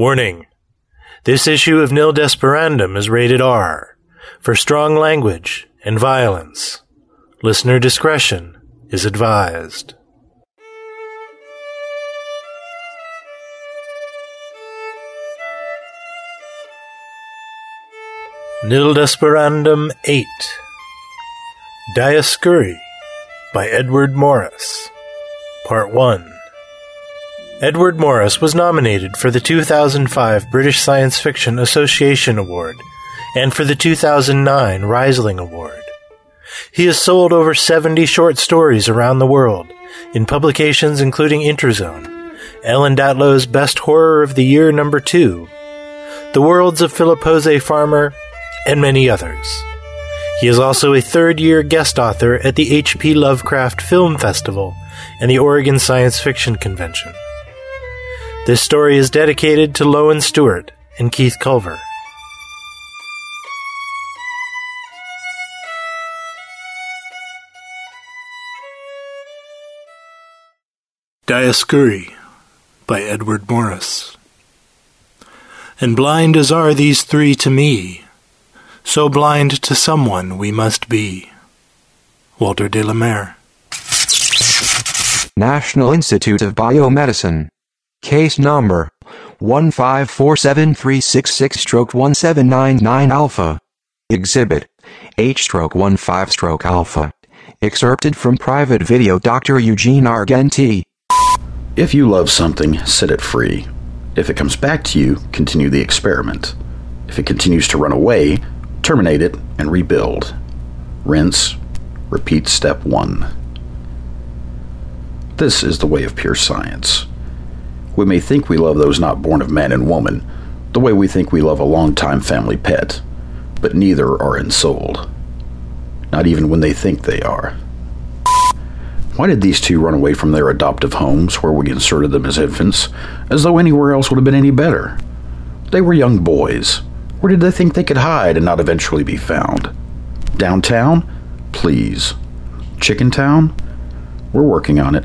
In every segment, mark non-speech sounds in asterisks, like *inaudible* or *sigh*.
Warning. This issue of Nil Desperandum is rated R for strong language and violence. Listener discretion is advised. Nil Desperandum 8 Dioscuri by Edward Morris Part 1 Edward Morris was nominated for the 2005 British Science Fiction Association Award and for the 2009 Rhysling Award. He has sold over 70 short stories around the world in publications including Interzone, Ellen Datlow's Best Horror of the Year number 2, The Worlds of Philip Jose Farmer, and many others. He is also a third year guest author at the H.P. Lovecraft Film Festival and the Oregon Science Fiction Convention. This story is dedicated to Lowen Stewart and Keith Culver. Dioscuri by Edward Morris. And blind as are these three to me, so blind to someone we must be. Walter de la Mare. National Institute of Biomedicine. Case number one five four seven three six six stroke one seven nine nine alpha. Exhibit H-15-alpha. Excerpted from private video Dr. Eugene Argenti. If you love something, set it free. If it comes back to you, continue the experiment. If it continues to run away, terminate it and rebuild. Rinse. Repeat step one. This is the way of pure science. We may think we love those not born of man and woman, the way we think we love a long-time family pet, but neither are ensouled. Not even when they think they are. Why did these two run away from their adoptive homes where we inserted them as infants, as though anywhere else would have been any better? They were young boys. Where did they think they could hide and not eventually be found? Downtown? Please. Chicken Town? We're working on it.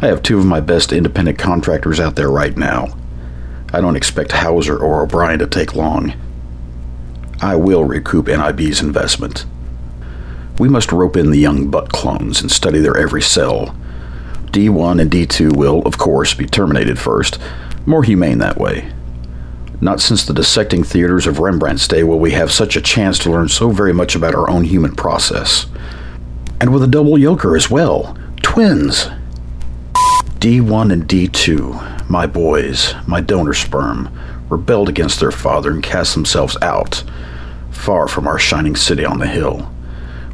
I have two of my best independent contractors out there right now. I don't expect Hauser or O'Brien to take long. I will recoup NIB's investment. We must rope in the young butt clones and study their every cell. D1 and D2 will, of course, be terminated first, more humane that way. Not since the dissecting theaters of Rembrandt's day will we have such a chance to learn so very much about our own human process. And with a double yoker as well. Twins! D1 and D2, my boys, my donor sperm, rebelled against their father and cast themselves out, far from our shining city on the hill,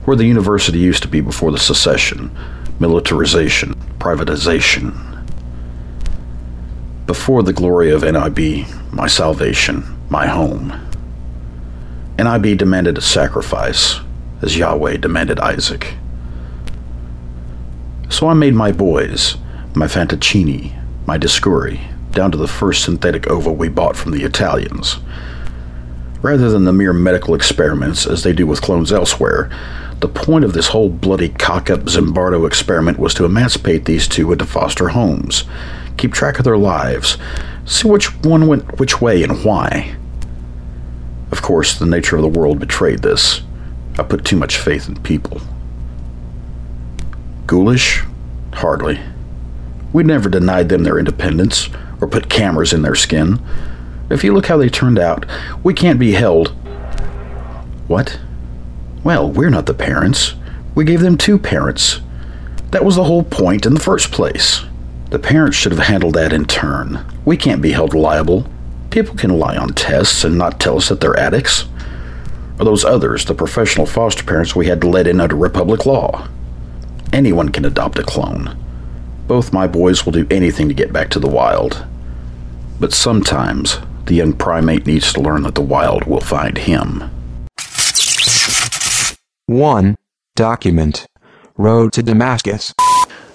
where the university used to be before the secession, militarization, privatization. Before the glory of NIB, my salvation, my home. NIB demanded a sacrifice, as Yahweh demanded Isaac. So I made my boys, my Fantoccini, my Dioscuri, down to the first synthetic ova we bought from the Italians. Rather than the mere medical experiments as they do with clones elsewhere, the point of this whole bloody cock-up Zimbardo experiment was to emancipate these two into foster homes, keep track of their lives, see which one went which way and why. Of course, the nature of the world betrayed this. I put too much faith in people. Ghoulish? Hardly. We never denied them their independence or put cameras in their skin. If you look how they turned out, we can't be held. What? Well, we're not the parents. We gave them two parents. That was the whole point in the first place. The parents should have handled that in turn. We can't be held liable. People can lie on tests and not tell us that they're addicts. Or those others, the professional foster parents we had to let in under Republic law. Anyone can adopt a clone. Both my boys will do anything to get back to the wild. But sometimes the young primate needs to learn that the wild will find him. 1. Document. Road to Damascus.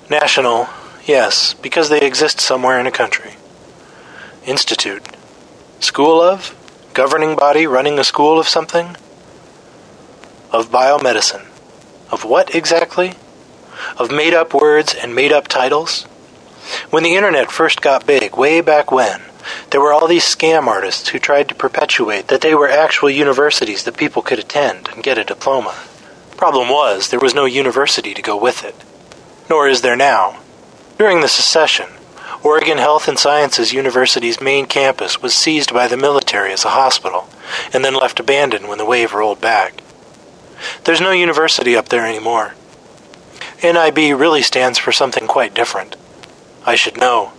National, yes, because they exist somewhere in a country. Institute. School of? Governing body running a school of something? Of biomedicine. Of what exactly? Of made up words and made up titles? When the internet first got big, way back when, There were all these scam artists who tried to perpetuate that they were actual universities that people could attend and get a diploma. Problem was, there was no university to go with it. Nor is there now. During the secession, Oregon Health and Sciences University's main campus was seized by the military as a hospital, and then left abandoned when the wave rolled back. There's no university up there anymore. NIB really stands for something quite different. I should know.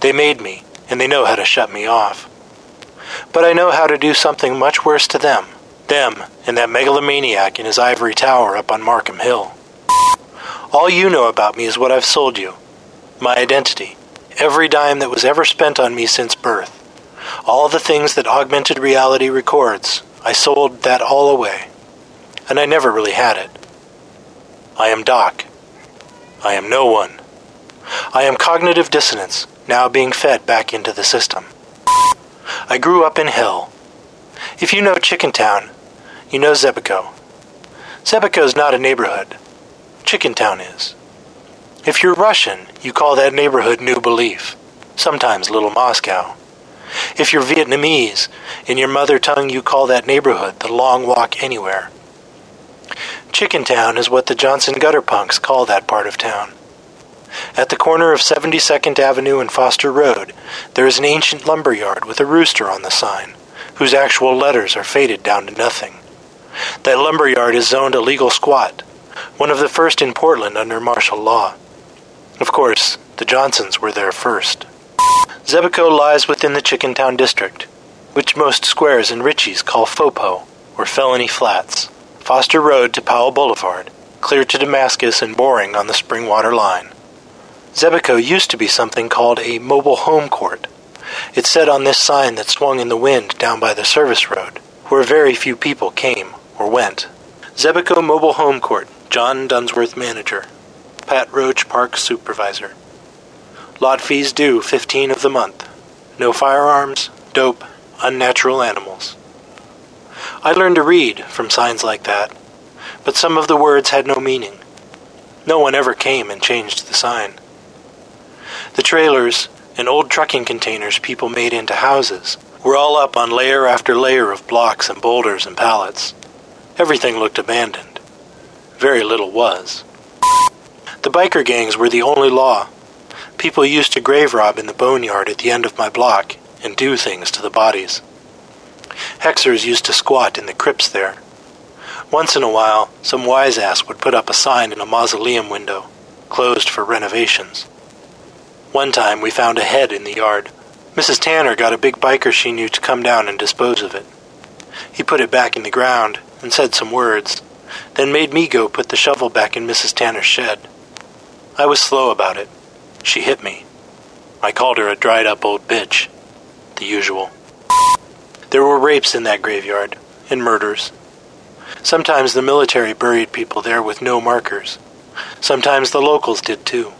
They made me, and they know how to shut me off. But I know how to do something much worse to them. Them and that megalomaniac in his ivory tower up on Markham Hill. All you know about me is what I've sold you. My identity. Every dime that was ever spent on me since birth. All the things that augmented reality records. I sold that all away. And I never really had it. I am Doc. I am no one. I am cognitive dissonance, now being fed back into the system. I grew up in hell. If you know Chickentown, you know Zebico. Zebico's not a neighborhood. Chickentown is. If you're Russian, you call that neighborhood New Belief, sometimes Little Moscow. If you're Vietnamese, in your mother tongue you call that neighborhood the Long Walk Anywhere. Chickentown is what the Johnson Gutter Punks call that part of town. At the corner of 72nd Avenue and Foster Road, there is an ancient lumber yard with a rooster on the sign, whose actual letters are faded down to nothing. That lumber yard is zoned a legal squat, one of the first in Portland under martial law. Of course, the Johnsons were there first. Zebico lies within the Chickentown district, which most squares and Ritchies call FOPO, or Felony Flats. Foster Road to Powell Boulevard, clear to Damascus and Boring on the Springwater line. Zebico used to be something called a mobile home court. It said on this sign that swung in the wind down by the service road, where very few people came or went. Zebico Mobile Home Court, John Dunsworth Manager, Pat Roach Park Supervisor. Lot fees due 15 of the month. No firearms, dope, unnatural animals. I learned to read from signs like that, but some of the words had no meaning. No one ever came and changed the sign. The trailers and old trucking containers people made into houses were all up on layer after layer of blocks and boulders and pallets. Everything looked abandoned. Very little was. The biker gangs were the only law. People used to grave rob in the boneyard at the end of my block and do things to the bodies. Hexers used to squat in the crypts there. Once in a while, some wise ass would put up a sign in a mausoleum window, closed for renovations. One time we found a head in the yard. Mrs. Tanner got a big biker she knew to come down and dispose of it. He put it back in the ground and said some words, then made me go put the shovel back in Mrs. Tanner's shed. I was slow about it. She hit me. I called her a dried up old bitch. The usual. There were rapes in that graveyard, and murders. Sometimes the military buried people there with no markers. Sometimes the locals did too.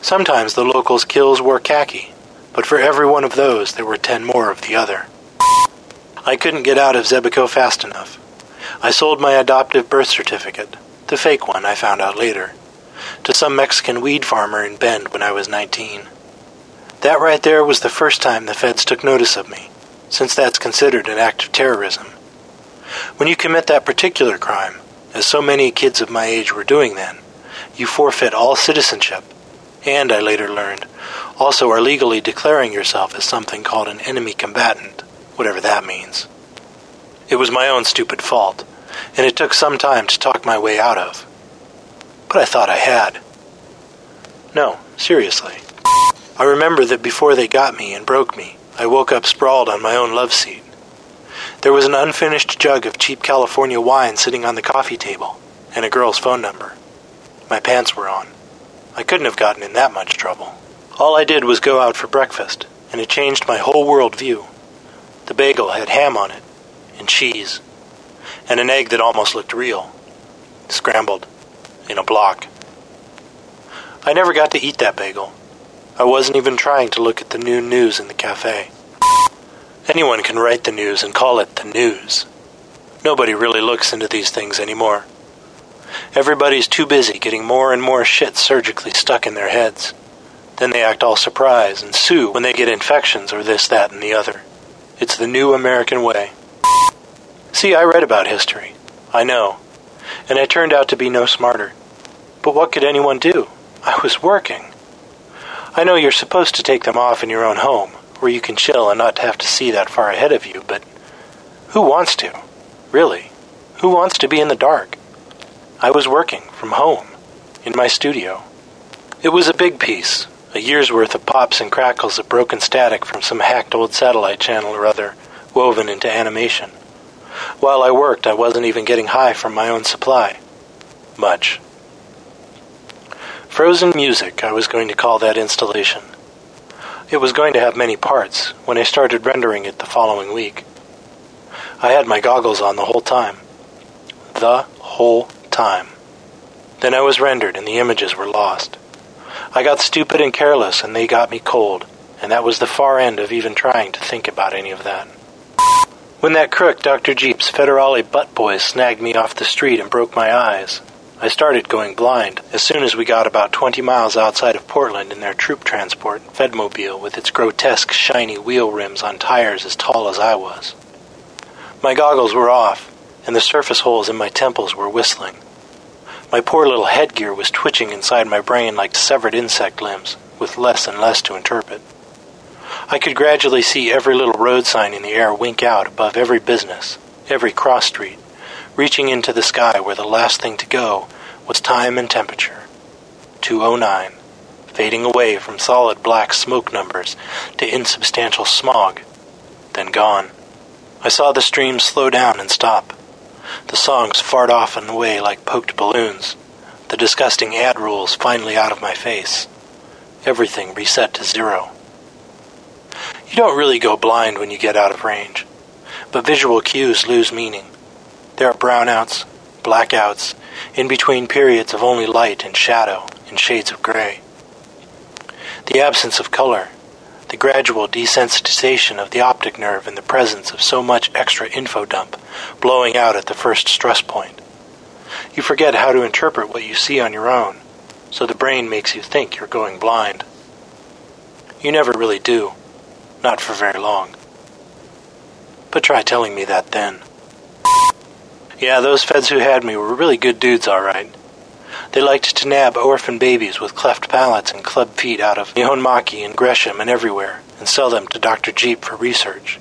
Sometimes the locals' kills wore khaki, but for every one of those there were ten more of the other. I couldn't get out of Zebico fast enough. I sold my adoptive birth certificate, the fake one I found out later, to some Mexican weed farmer in Bend when I was 19. That right there was the first time the feds took notice of me since that's considered an act of terrorism. When you commit that particular crime, as so many kids of my age were doing then, you forfeit all citizenship, and, I later learned, also are legally declaring yourself as something called an enemy combatant, whatever that means. It was my own stupid fault, and it took some time to talk my way out of. But I thought I had. No, seriously. I remember that before they got me and broke me, I woke up sprawled on my own love seat. There was an unfinished jug of cheap California wine sitting on the coffee table, and a girl's phone number. My pants were on. I couldn't have gotten in that much trouble. All I did was go out for breakfast, and it changed my whole world view. The bagel had ham on it, and cheese, and an egg that almost looked real, scrambled, in a block. I never got to eat that bagel. I wasn't even trying to look at the new news in the cafe. Anyone can write the news and call it the news. Nobody really looks into these things anymore. Everybody's too busy getting more and more shit surgically stuck in their heads. Then they act all surprised and sue when they get infections or this, that, and the other. It's the new American way. See, I read about history. I know. And I turned out to be no smarter. But what could anyone do? I was working. I know you're supposed to take them off in your own home, where you can chill and not have to see that far ahead of you, but who wants to? Really? Who wants to be in the dark? I was working from home, in my studio. It was a big piece, a year's worth of pops and crackles of broken static from some hacked old satellite channel or other, woven into animation. While I worked, I wasn't even getting high from my own supply. Much. Frozen Music, I was going to call that installation. It was going to have many parts when I started rendering it the following week. I had my goggles on the whole time. The whole time. Then I was rendered and the images were lost. I got stupid and careless and they got me cold, and that was the far end of even trying to think about any of that. When that crook, Dr. Jeep's federale butt boys snagged me off the street and broke my eyes, I started going blind as soon as we got about 20 miles outside of Portland in their troop transport, Fedmobile, with its grotesque shiny wheel rims on tires as tall as I was. My goggles were off, and the surface holes in my temples were whistling. My poor little headgear was twitching inside my brain like severed insect limbs, with less and less to interpret. I could gradually see every little road sign in the air wink out above every business, every cross street, reaching into the sky where the last thing to go was time and temperature. 209, fading away from solid black smoke numbers to insubstantial smog, then gone. I saw the stream slow down and stop. The songs fart off and away like poked balloons. The disgusting ad rules finally out of my face. Everything reset to zero. You don't really go blind when you get out of range, but visual cues lose meaning. There are brownouts, blackouts, in between periods of only light and shadow and shades of gray. The absence of color, the gradual desensitization of the optic nerve in the presence of so much extra info dump blowing out at the first stress point. You forget how to interpret what you see on your own, so the brain makes you think you're going blind. You never really do, not for very long. But try telling me that then. Yeah, those feds who had me were really good dudes, all right. They liked to nab orphan babies with cleft palates and club feet out of Nihonmaki and Gresham and everywhere and sell them to Dr. Jeep for research.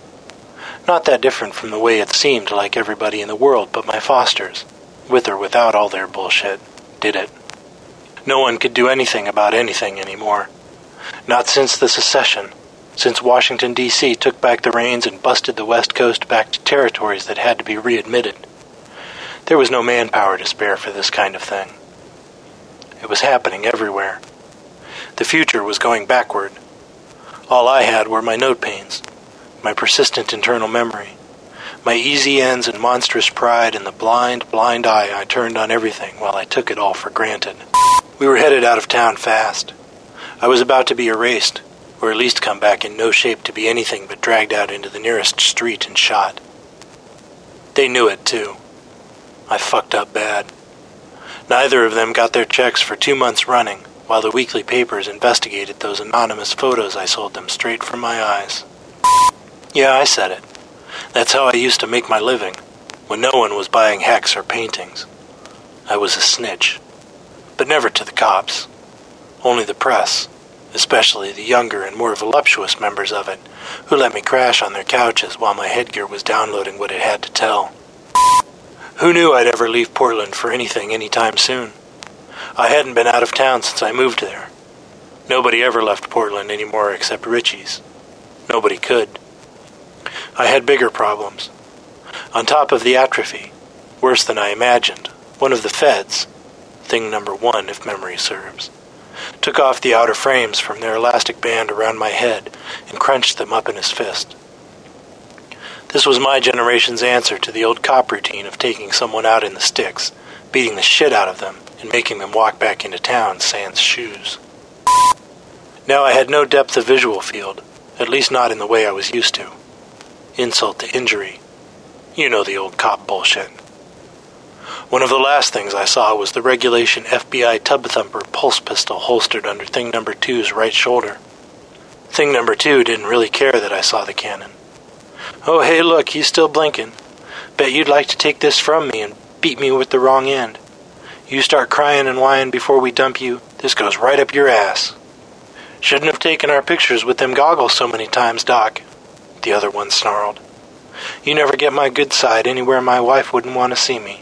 Not that different from the way it seemed like everybody in the world but my fosters, with or without all their bullshit, did it. No one could do anything about anything anymore. Not since the secession, since Washington, D.C. took back the reins and busted the West Coast back to territories that had to be readmitted. There was no manpower to spare for this kind of thing. It was happening everywhere. The future was going backward. All I had were my note pains, my persistent internal memory, my easy ends and monstrous pride, and the blind, blind eye I turned on everything while I took it all for granted. We were headed out of town fast. I was about to be erased, or at least come back in no shape to be anything but dragged out into the nearest street and shot. They knew it, too. I fucked up bad. Neither of them got their checks for two months running, while the weekly papers investigated those anonymous photos I sold them straight from my eyes. Yeah, I said it. That's how I used to make my living, when no one was buying hacks or paintings. I was a snitch. But never to the cops. Only the press, especially the younger and more voluptuous members of it, who let me crash on their couches while my headgear was downloading what it had to tell. Who knew I'd ever leave Portland for anything anytime soon? I hadn't been out of town since I moved there. Nobody ever left Portland anymore except Richie's. Nobody could. I had bigger problems. On top of the atrophy, worse than I imagined, one of the feds, thing number one if memory serves, took off the outer frames from their elastic band around my head and crunched them up in his fist. This was my generation's answer to the old cop routine of taking someone out in the sticks, beating the shit out of them, and making them walk back into town sans shoes. Now I had no depth of visual field, at least not in the way I was used to. Insult to injury. You know the old cop bullshit. One of the last things I saw was the regulation FBI tub thumper pulse pistol holstered under Thing Number Two's right shoulder. Thing Number Two didn't really care that I saw the cannon. Oh, hey, look, he's still blinking. Bet you'd like to take this from me and beat me with the wrong end. You start crying and whining before we dump you, this goes right up your ass. Shouldn't have taken our pictures with them goggles so many times, Doc, the other one snarled. You never get my good side anywhere my wife wouldn't want to see me.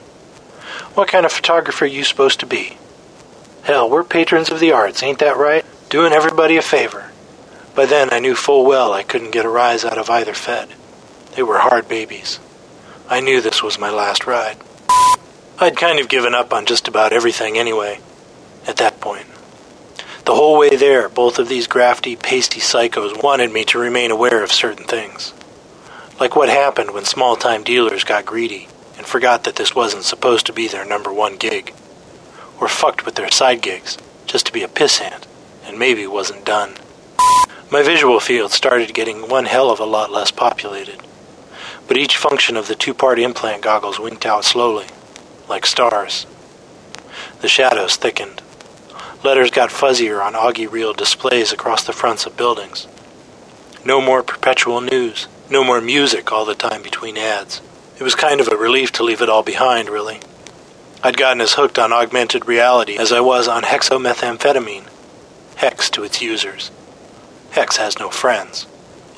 What kind of photographer you supposed to be? Hell, we're patrons of the arts, ain't that right? Doing everybody a favor. By then I knew full well I couldn't get a rise out of either Fed. They were hard babies. I knew this was my last ride. I'd kind of given up on just about everything anyway, at that point. The whole way there, both of these grafty, pasty psychos wanted me to remain aware of certain things. Like what happened when small time dealers got greedy and forgot that this wasn't supposed to be their number one gig. Or fucked with their side gigs just to be a pissant and maybe wasn't done. My visual field started getting one hell of a lot less populated but each function of the two-part implant goggles winked out slowly, like stars. The shadows thickened. Letters got fuzzier on Augie reel displays across the fronts of buildings. No more perpetual news, no more music all the time between ads. It was kind of a relief to leave it all behind, really. I'd gotten as hooked on augmented reality as I was on hexomethamphetamine. Hex to its users. Hex has no friends,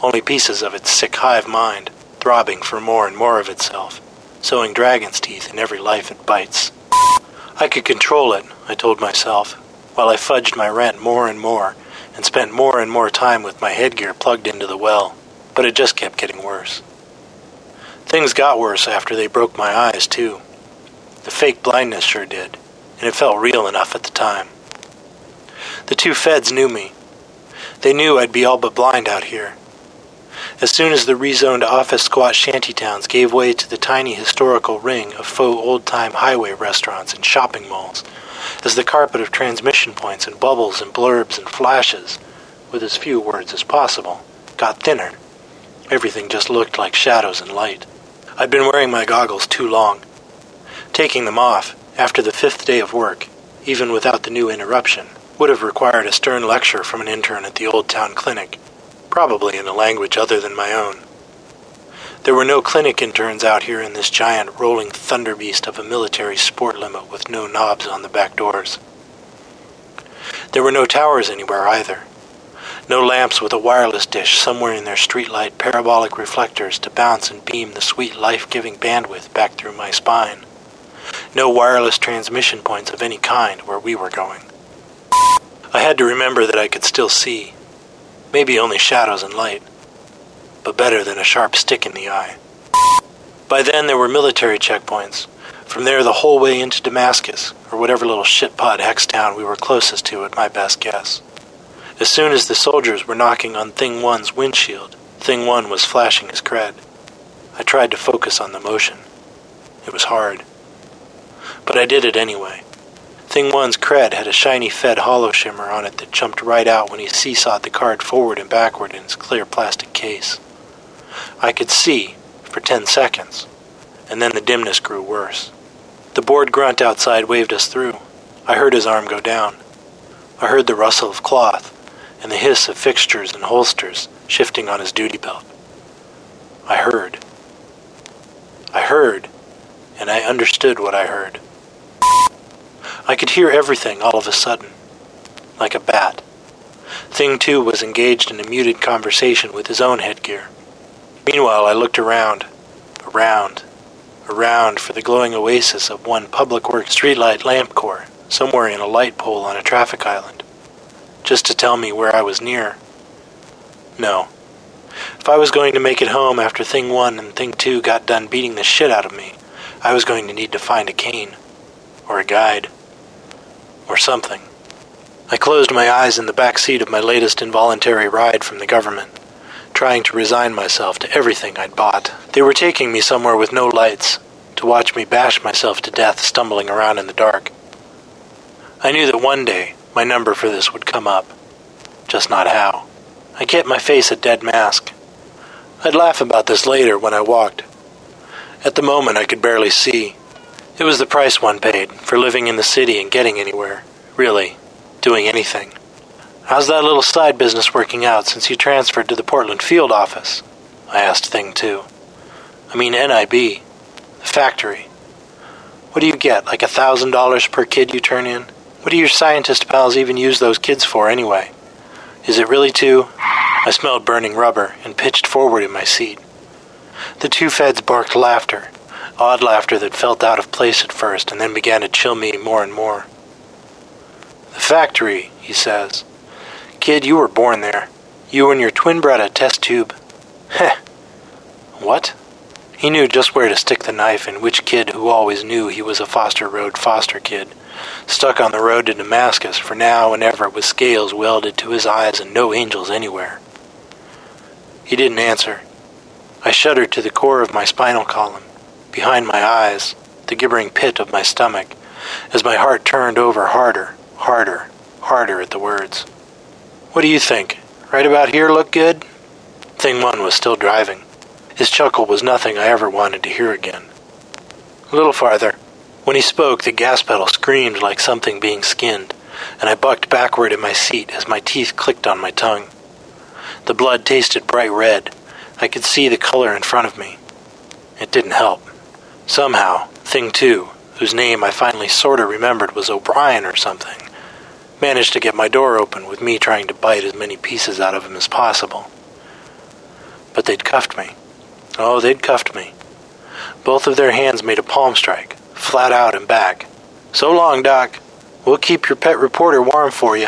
only pieces of its sick hive mind throbbing for more and more of itself, sowing dragon's teeth in every life it bites. I could control it, I told myself, while I fudged my rent more and more and spent more and more time with my headgear plugged into the well, but it just kept getting worse. Things got worse after they broke my eyes, too. The fake blindness sure did, and it felt real enough at the time. The two feds knew me. They knew I'd be all but blind out here, as soon as the rezoned office squat shantytowns gave way to the tiny historical ring of faux old-time highway restaurants and shopping malls, as the carpet of transmission points and bubbles and blurbs and flashes, with as few words as possible, got thinner, everything just looked like shadows and light. I'd been wearing my goggles too long. Taking them off, after the fifth day of work, even without the new interruption, would have required a stern lecture from an intern at the Old Town Clinic probably in a language other than my own. There were no clinic interns out here in this giant rolling thunderbeast of a military sport limo with no knobs on the back doors. There were no towers anywhere either. No lamps with a wireless dish somewhere in their streetlight parabolic reflectors to bounce and beam the sweet life giving bandwidth back through my spine. No wireless transmission points of any kind where we were going. I had to remember that I could still see, Maybe only shadows and light, but better than a sharp stick in the eye. By then, there were military checkpoints. From there, the whole way into Damascus, or whatever little shitpot hex town we were closest to, at my best guess. As soon as the soldiers were knocking on Thing 1's windshield, Thing 1 was flashing his cred. I tried to focus on the motion. It was hard. But I did it anyway. Thing 1's cred had a shiny Fed hollow shimmer on it that jumped right out when he seesawed the card forward and backward in its clear plastic case. I could see for ten seconds, and then the dimness grew worse. The bored grunt outside waved us through. I heard his arm go down. I heard the rustle of cloth and the hiss of fixtures and holsters shifting on his duty belt. I heard. I heard, and I understood what I heard. I could hear everything all of a sudden, like a bat. Thing 2 was engaged in a muted conversation with his own headgear. Meanwhile, I looked around, around, around for the glowing oasis of one public works streetlight lamp core somewhere in a light pole on a traffic island, just to tell me where I was near. No. If I was going to make it home after Thing 1 and Thing 2 got done beating the shit out of me, I was going to need to find a cane. Or a guide or something. I closed my eyes in the back seat of my latest involuntary ride from the government, trying to resign myself to everything I'd bought. They were taking me somewhere with no lights, to watch me bash myself to death stumbling around in the dark. I knew that one day my number for this would come up, just not how. I kept my face a dead mask. I'd laugh about this later when I walked. At the moment, I could barely see. It was the price one paid for living in the city and getting anywhere. Really, doing anything. How's that little side business working out since you transferred to the Portland field office? I asked Thing 2. I mean NIB. The factory. What do you get, like a thousand dollars per kid you turn in? What do your scientist pals even use those kids for anyway? Is it really too? I smelled burning rubber and pitched forward in my seat. The two feds barked laughter, odd laughter that felt out of place at first and then began to chill me more and more. The factory, he says. Kid, you were born there. You and your twin bred a test tube. *laughs* Heh. What? He knew just where to stick the knife in which kid who always knew he was a Foster Road foster kid, stuck on the road to Damascus for now and ever with scales welded to his eyes and no angels anywhere. He didn't answer. I shuddered to the core of my spinal column, behind my eyes, the gibbering pit of my stomach, as my heart turned over harder, harder, harder at the words. What do you think? Right about here look good? Thing one was still driving. His chuckle was nothing I ever wanted to hear again. A little farther. When he spoke, the gas pedal screamed like something being skinned, and I bucked backward in my seat as my teeth clicked on my tongue. The blood tasted bright red. I could see the color in front of me. It didn't help. Somehow, Thing 2, whose name I finally sorta remembered was O'Brien or something, managed to get my door open with me trying to bite as many pieces out of him as possible. But they'd cuffed me. Oh, they'd cuffed me. Both of their hands made a palm strike, flat out and back. So long, Doc. We'll keep your pet reporter warm for you.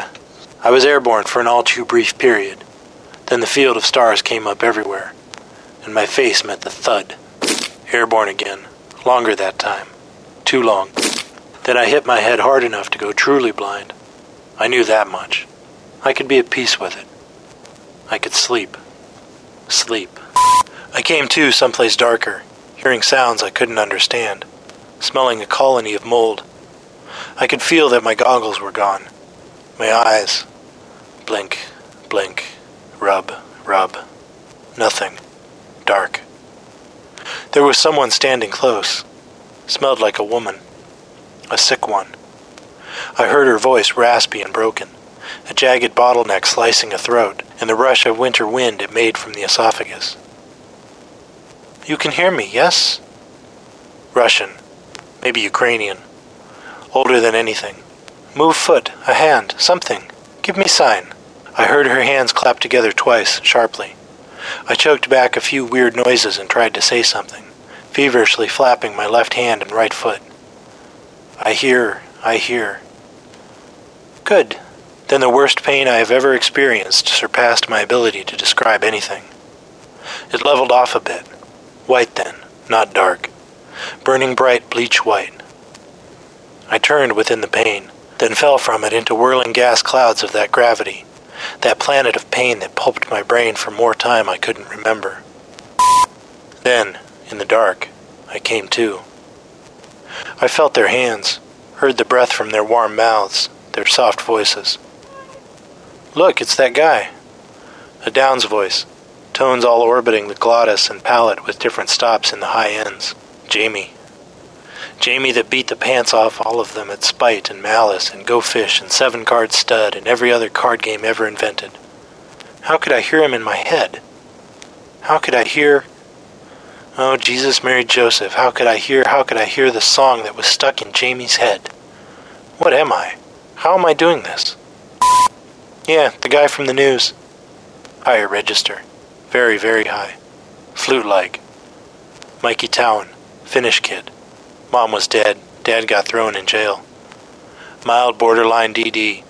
I was airborne for an all too brief period. Then the field of stars came up everywhere, and my face met the thud. Airborne again. Longer that time. Too long. Then I hit my head hard enough to go truly blind. I knew that much. I could be at peace with it. I could sleep. Sleep. I came to someplace darker, hearing sounds I couldn't understand, smelling a colony of mold. I could feel that my goggles were gone. My eyes. Blink, blink, rub, rub. Nothing. Dark. There was someone standing close. Smelled like a woman. A sick one. I heard her voice raspy and broken, a jagged bottleneck slicing a throat, and the rush of winter wind it made from the esophagus. You can hear me, yes? Russian. Maybe Ukrainian. Older than anything. Move foot, a hand, something. Give me sign. I heard her hands clap together twice, sharply. I choked back a few weird noises and tried to say something, feverishly flapping my left hand and right foot. I hear, I hear. Good. Then the worst pain I have ever experienced surpassed my ability to describe anything. It leveled off a bit. White then, not dark. Burning bright bleach white. I turned within the pain, then fell from it into whirling gas clouds of that gravity, that planet of pain that pulped my brain for more time I couldn't remember. Then, in the dark, I came to. I felt their hands, heard the breath from their warm mouths, their soft voices. Look, it's that guy. A Downs voice, tones all orbiting the glottis and palate with different stops in the high ends. Jamie. Jamie that beat the pants off all of them at Spite and Malice and Go Fish and Seven Card Stud and every other card game ever invented. How could I hear him in my head? How could I hear. Oh, Jesus, Mary, Joseph, how could I hear, how could I hear the song that was stuck in Jamie's head? What am I? How am I doing this? Yeah, the guy from the news. Higher register. Very, very high. Flute like. Mikey Towan. Finnish kid. Mom was dead. Dad got thrown in jail. Mild borderline DD.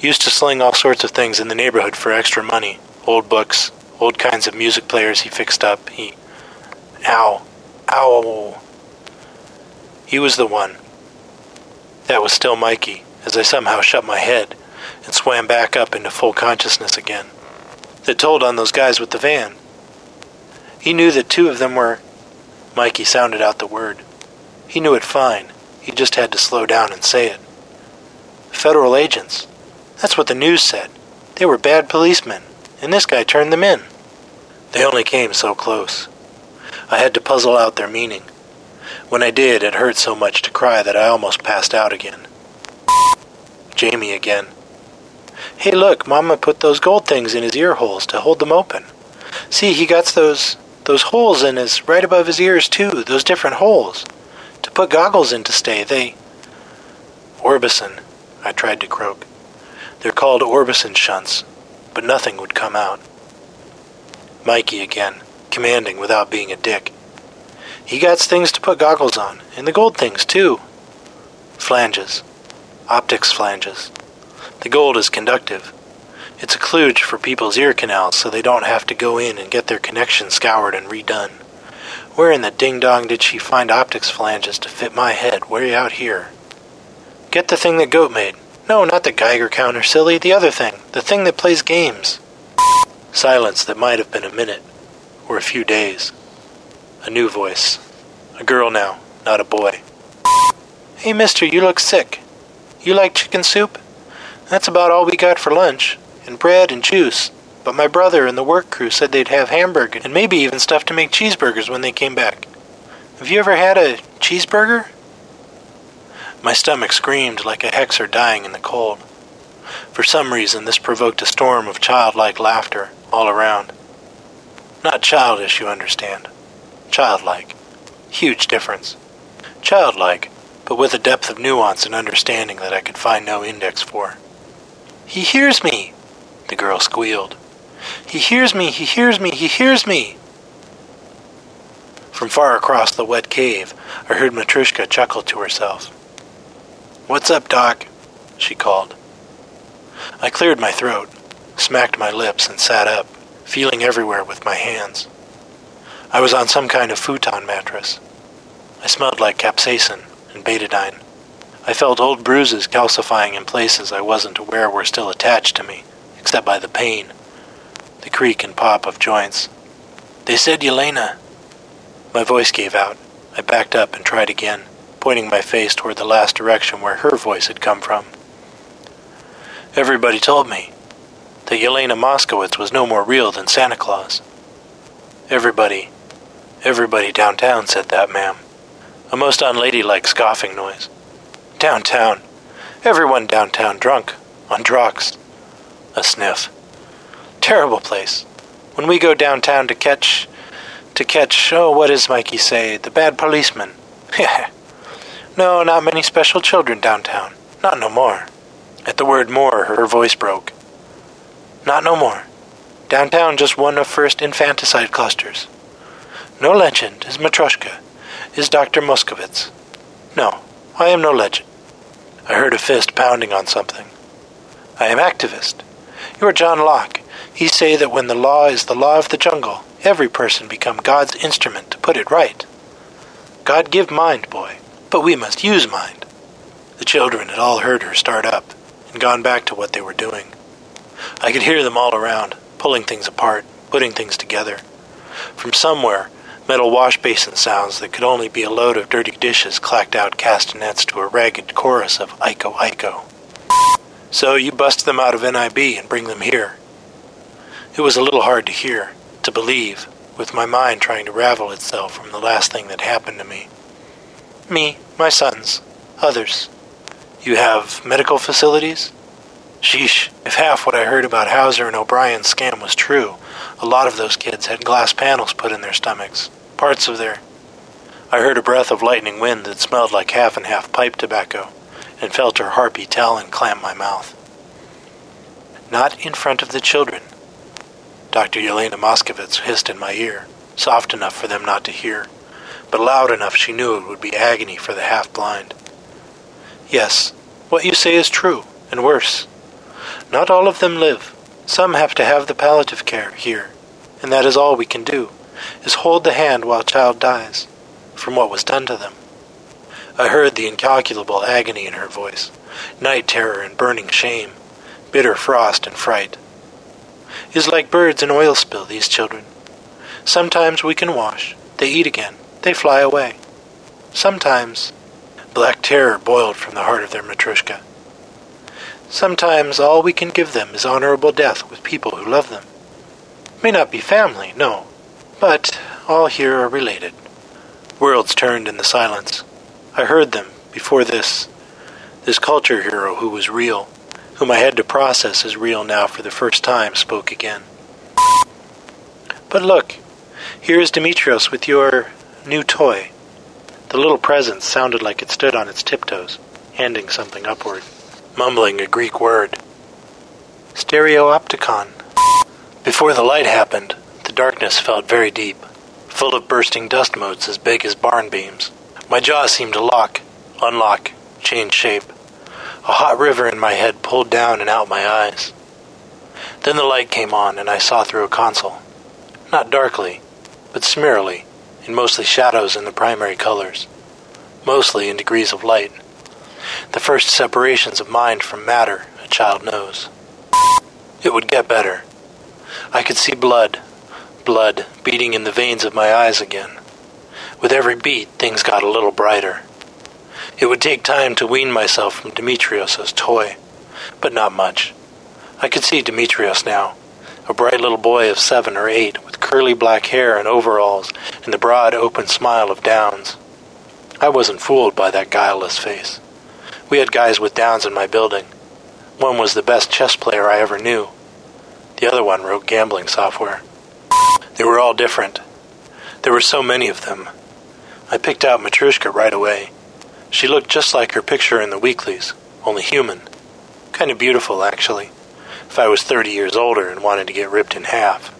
Used to sling all sorts of things in the neighborhood for extra money. Old books, old kinds of music players he fixed up. He. Ow. Ow. He was the one. That was still Mikey, as I somehow shut my head and swam back up into full consciousness again. That told on those guys with the van. He knew that two of them were. Mikey sounded out the word. He knew it fine. He just had to slow down and say it. Federal agents. That's what the news said. They were bad policemen, and this guy turned them in. They only came so close. I had to puzzle out their meaning. When I did, it hurt so much to cry that I almost passed out again. Jamie again. Hey, look, Mama put those gold things in his ear holes to hold them open. See, he got those those holes in his right above his ears too. Those different holes to put goggles in to stay. They Orbison. I tried to croak. They're called Orbison shunts, but nothing would come out. Mikey again, commanding without being a dick. He got things to put goggles on, and the gold things too. Flanges. Optics flanges. The gold is conductive. It's a kludge for people's ear canals so they don't have to go in and get their connection scoured and redone. Where in the ding dong did she find optics flanges to fit my head way out here? Get the thing that Goat made. No, not the Geiger counter, silly. The other thing. The thing that plays games. Silence that might have been a minute, or a few days. A new voice. A girl now, not a boy. Hey, mister, you look sick. You like chicken soup? That's about all we got for lunch, and bread and juice. But my brother and the work crew said they'd have hamburger and maybe even stuff to make cheeseburgers when they came back. Have you ever had a cheeseburger? My stomach screamed like a hexer dying in the cold. For some reason, this provoked a storm of childlike laughter all around. Not childish, you understand. Childlike. Huge difference. Childlike, but with a depth of nuance and understanding that I could find no index for. He hears me, the girl squealed. He hears me, he hears me, he hears me. From far across the wet cave, I heard Matryoshka chuckle to herself. What's up, Doc? she called. I cleared my throat, smacked my lips, and sat up, feeling everywhere with my hands. I was on some kind of futon mattress. I smelled like capsaicin and betadine. I felt old bruises calcifying in places I wasn't aware were still attached to me, except by the pain, the creak and pop of joints. They said Yelena. My voice gave out. I backed up and tried again pointing my face toward the last direction where her voice had come from. Everybody told me that Yelena Moskowitz was no more real than Santa Claus. Everybody, everybody downtown said that, ma'am. A most unladylike scoffing noise. Downtown. Everyone downtown drunk, on drugs. A sniff. Terrible place. When we go downtown to catch. to catch. oh, what does Mikey say? The bad policeman. *laughs* No, not many special children downtown. Not no more. At the word more, her voice broke. Not no more. Downtown just one of first infanticide clusters. No legend is Matryoshka, is Dr. Moskowitz. No, I am no legend. I heard a fist pounding on something. I am activist. You are John Locke. He say that when the law is the law of the jungle, every person become God's instrument to put it right. God give mind, boy. But we must use mind. The children had all heard her start up and gone back to what they were doing. I could hear them all around, pulling things apart, putting things together. From somewhere, metal wash basin sounds that could only be a load of dirty dishes clacked out castanets to a ragged chorus of Iko Iko. So you bust them out of NIB and bring them here. It was a little hard to hear, to believe, with my mind trying to ravel itself from the last thing that happened to me. Me, my sons, others. You have medical facilities? Sheesh, if half what I heard about Hauser and O'Brien's scam was true, a lot of those kids had glass panels put in their stomachs, parts of their. I heard a breath of lightning wind that smelled like half and half pipe tobacco, and felt her harpy talon clamp my mouth. Not in front of the children. Dr. Yelena Moskowitz hissed in my ear, soft enough for them not to hear but loud enough she knew it would be agony for the half blind. Yes, what you say is true, and worse. Not all of them live. Some have to have the palliative care here, and that is all we can do, is hold the hand while child dies, from what was done to them. I heard the incalculable agony in her voice, night terror and burning shame, bitter frost and fright. Is like birds in oil spill, these children. Sometimes we can wash, they eat again, they fly away. Sometimes black terror boiled from the heart of their Matryoshka. Sometimes all we can give them is honorable death with people who love them. May not be family, no, but all here are related. Worlds turned in the silence. I heard them before this. This culture hero who was real, whom I had to process as real now for the first time, spoke again. But look, here is Demetrios with your new toy. The little presence sounded like it stood on its tiptoes, handing something upward, mumbling a Greek word. Stereopticon. Before the light happened, the darkness felt very deep, full of bursting dust motes as big as barn beams. My jaw seemed to lock, unlock, change shape. A hot river in my head pulled down and out my eyes. Then the light came on, and I saw through a console. Not darkly, but smearily, in mostly shadows in the primary colors, mostly in degrees of light. The first separations of mind from matter a child knows. It would get better. I could see blood, blood beating in the veins of my eyes again. With every beat, things got a little brighter. It would take time to wean myself from Demetrios' as toy, but not much. I could see Demetrios now, a bright little boy of seven or eight, with curly black hair and overalls, and the broad, open smile of Downs. I wasn't fooled by that guileless face. We had guys with Downs in my building. One was the best chess player I ever knew. The other one wrote gambling software. They were all different. There were so many of them. I picked out Matrushka right away. She looked just like her picture in the weeklies, only human. Kind of beautiful, actually if I was 30 years older and wanted to get ripped in half.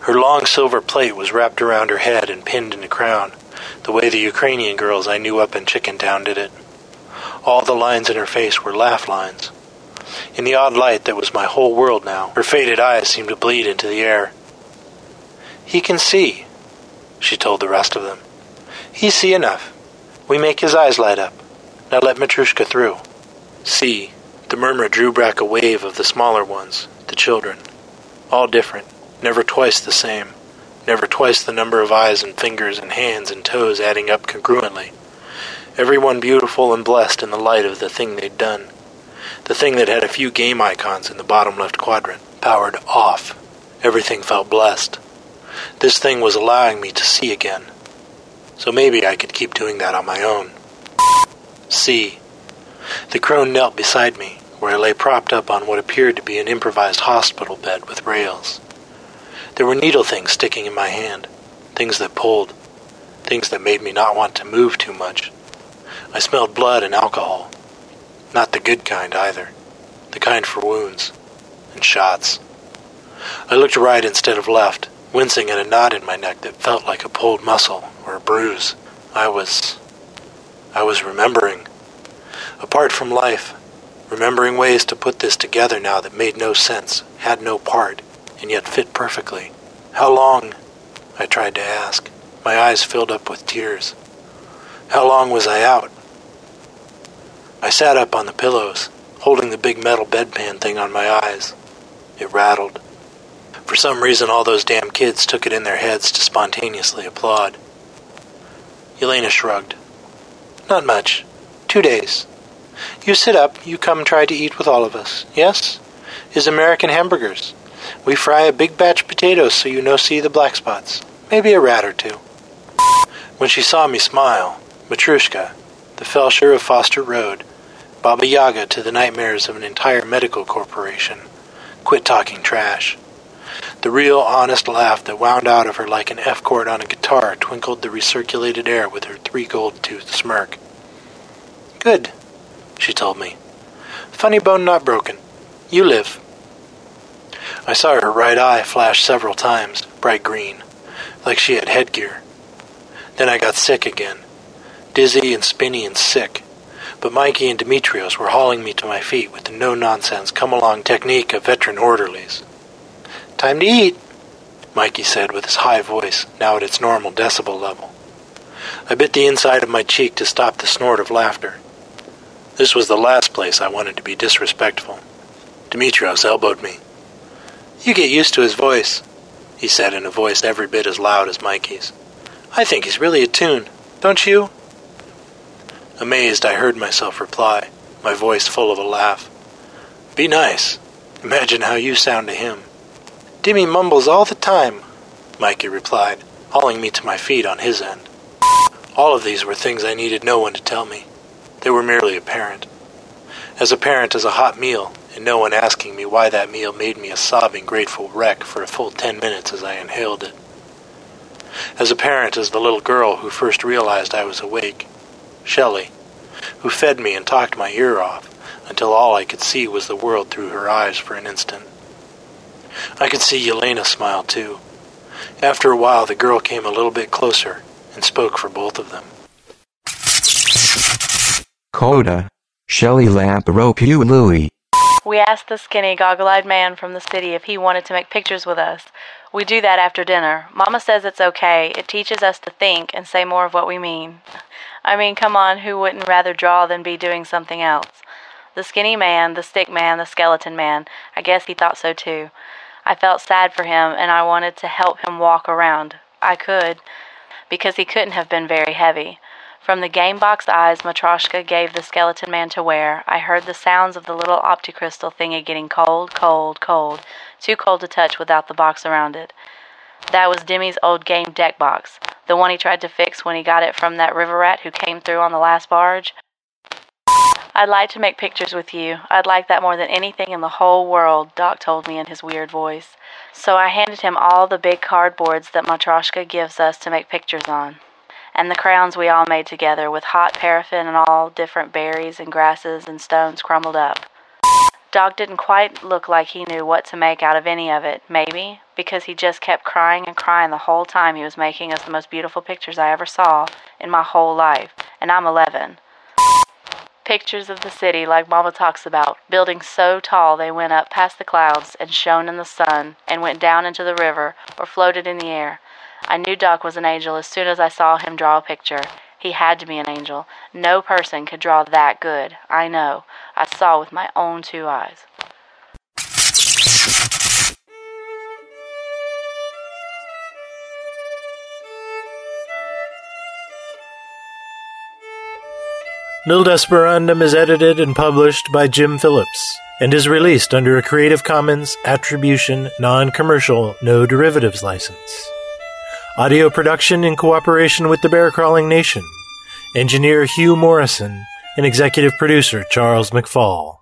Her long silver plate was wrapped around her head and pinned in a crown, the way the Ukrainian girls I knew up in Chickentown did it. All the lines in her face were laugh lines. In the odd light that was my whole world now, her faded eyes seemed to bleed into the air. He can see, she told the rest of them. He see enough. We make his eyes light up. Now let Matrushka through. See, the murmur drew back a wave of the smaller ones, the children. All different, never twice the same, never twice the number of eyes and fingers and hands and toes adding up congruently. Every one beautiful and blessed in the light of the thing they'd done. The thing that had a few game icons in the bottom left quadrant, powered off. Everything felt blessed. This thing was allowing me to see again. So maybe I could keep doing that on my own. See. The crone knelt beside me, where I lay propped up on what appeared to be an improvised hospital bed with rails. There were needle things sticking in my hand, things that pulled, things that made me not want to move too much. I smelled blood and alcohol. Not the good kind either, the kind for wounds and shots. I looked right instead of left, wincing at a knot in my neck that felt like a pulled muscle or a bruise. I was. I was remembering. Apart from life, remembering ways to put this together now that made no sense, had no part, and yet fit perfectly. How long? I tried to ask. My eyes filled up with tears. How long was I out? I sat up on the pillows, holding the big metal bedpan thing on my eyes. It rattled. For some reason, all those damn kids took it in their heads to spontaneously applaud. Elena shrugged. Not much. Two days. You sit up, you come try to eat with all of us. Yes? Is American hamburgers. We fry a big batch potatoes so you no see the black spots. Maybe a rat or two. When she saw me smile, Matrushka, the Feldsher of Foster Road, Baba Yaga to the nightmares of an entire medical corporation, quit talking trash. The real, honest laugh that wound out of her like an F chord on a guitar twinkled the recirculated air with her three gold toothed smirk. Good, she told me. Funny bone not broken. You live. I saw her right eye flash several times, bright green, like she had headgear. Then I got sick again, dizzy and spinny and sick. But Mikey and Demetrios were hauling me to my feet with the no nonsense come along technique of veteran orderlies. Time to eat, Mikey said with his high voice, now at its normal decibel level. I bit the inside of my cheek to stop the snort of laughter. This was the last place I wanted to be disrespectful. Demetrios elbowed me. You get used to his voice, he said in a voice every bit as loud as Mikey's. I think he's really a tune, don't you? Amazed, I heard myself reply, my voice full of a laugh. Be nice. Imagine how you sound to him. Dimmy mumbles all the time, Mikey replied, hauling me to my feet on his end. All of these were things I needed no one to tell me. They were merely apparent. As apparent as a hot meal, and no one asking me why that meal made me a sobbing, grateful wreck for a full ten minutes as I inhaled it. As apparent as the little girl who first realized I was awake, Shelley, who fed me and talked my ear off until all I could see was the world through her eyes for an instant. I could see Yelena smile too. After a while, the girl came a little bit closer and spoke for both of them. Coda. Shelley Lamperopoulou. We asked the skinny, goggle eyed man from the city if he wanted to make pictures with us. We do that after dinner. Mama says it's okay. It teaches us to think and say more of what we mean. I mean, come on, who wouldn't rather draw than be doing something else? The skinny man, the stick man, the skeleton man, I guess he thought so too. I felt sad for him and I wanted to help him walk around. I could, because he couldn't have been very heavy. From the game box eyes Matryoshka gave the skeleton man to wear, I heard the sounds of the little opticrystal thingy getting cold, cold, cold, too cold to touch without the box around it. That was Demi's old game deck box, the one he tried to fix when he got it from that river rat who came through on the last barge. I'd like to make pictures with you. I'd like that more than anything in the whole world, Doc told me in his weird voice. So I handed him all the big cardboards that Matryoshka gives us to make pictures on and the crowns we all made together with hot paraffin and all different berries and grasses and stones crumbled up. Doc didn't quite look like he knew what to make out of any of it, maybe because he just kept crying and crying the whole time he was making us the most beautiful pictures I ever saw in my whole life, and I'm 11. Pictures of the city, like Mama talks about, buildings so tall they went up past the clouds and shone in the sun and went down into the river or floated in the air. I knew Doc was an angel as soon as I saw him draw a picture. He had to be an angel. No person could draw that good. I know. I saw with my own two eyes. Nildesperandum is edited and published by Jim Phillips and is released under a Creative Commons Attribution Non Commercial No Derivatives license. Audio production in cooperation with the Bear Crawling Nation. Engineer Hugh Morrison and executive producer Charles McFall.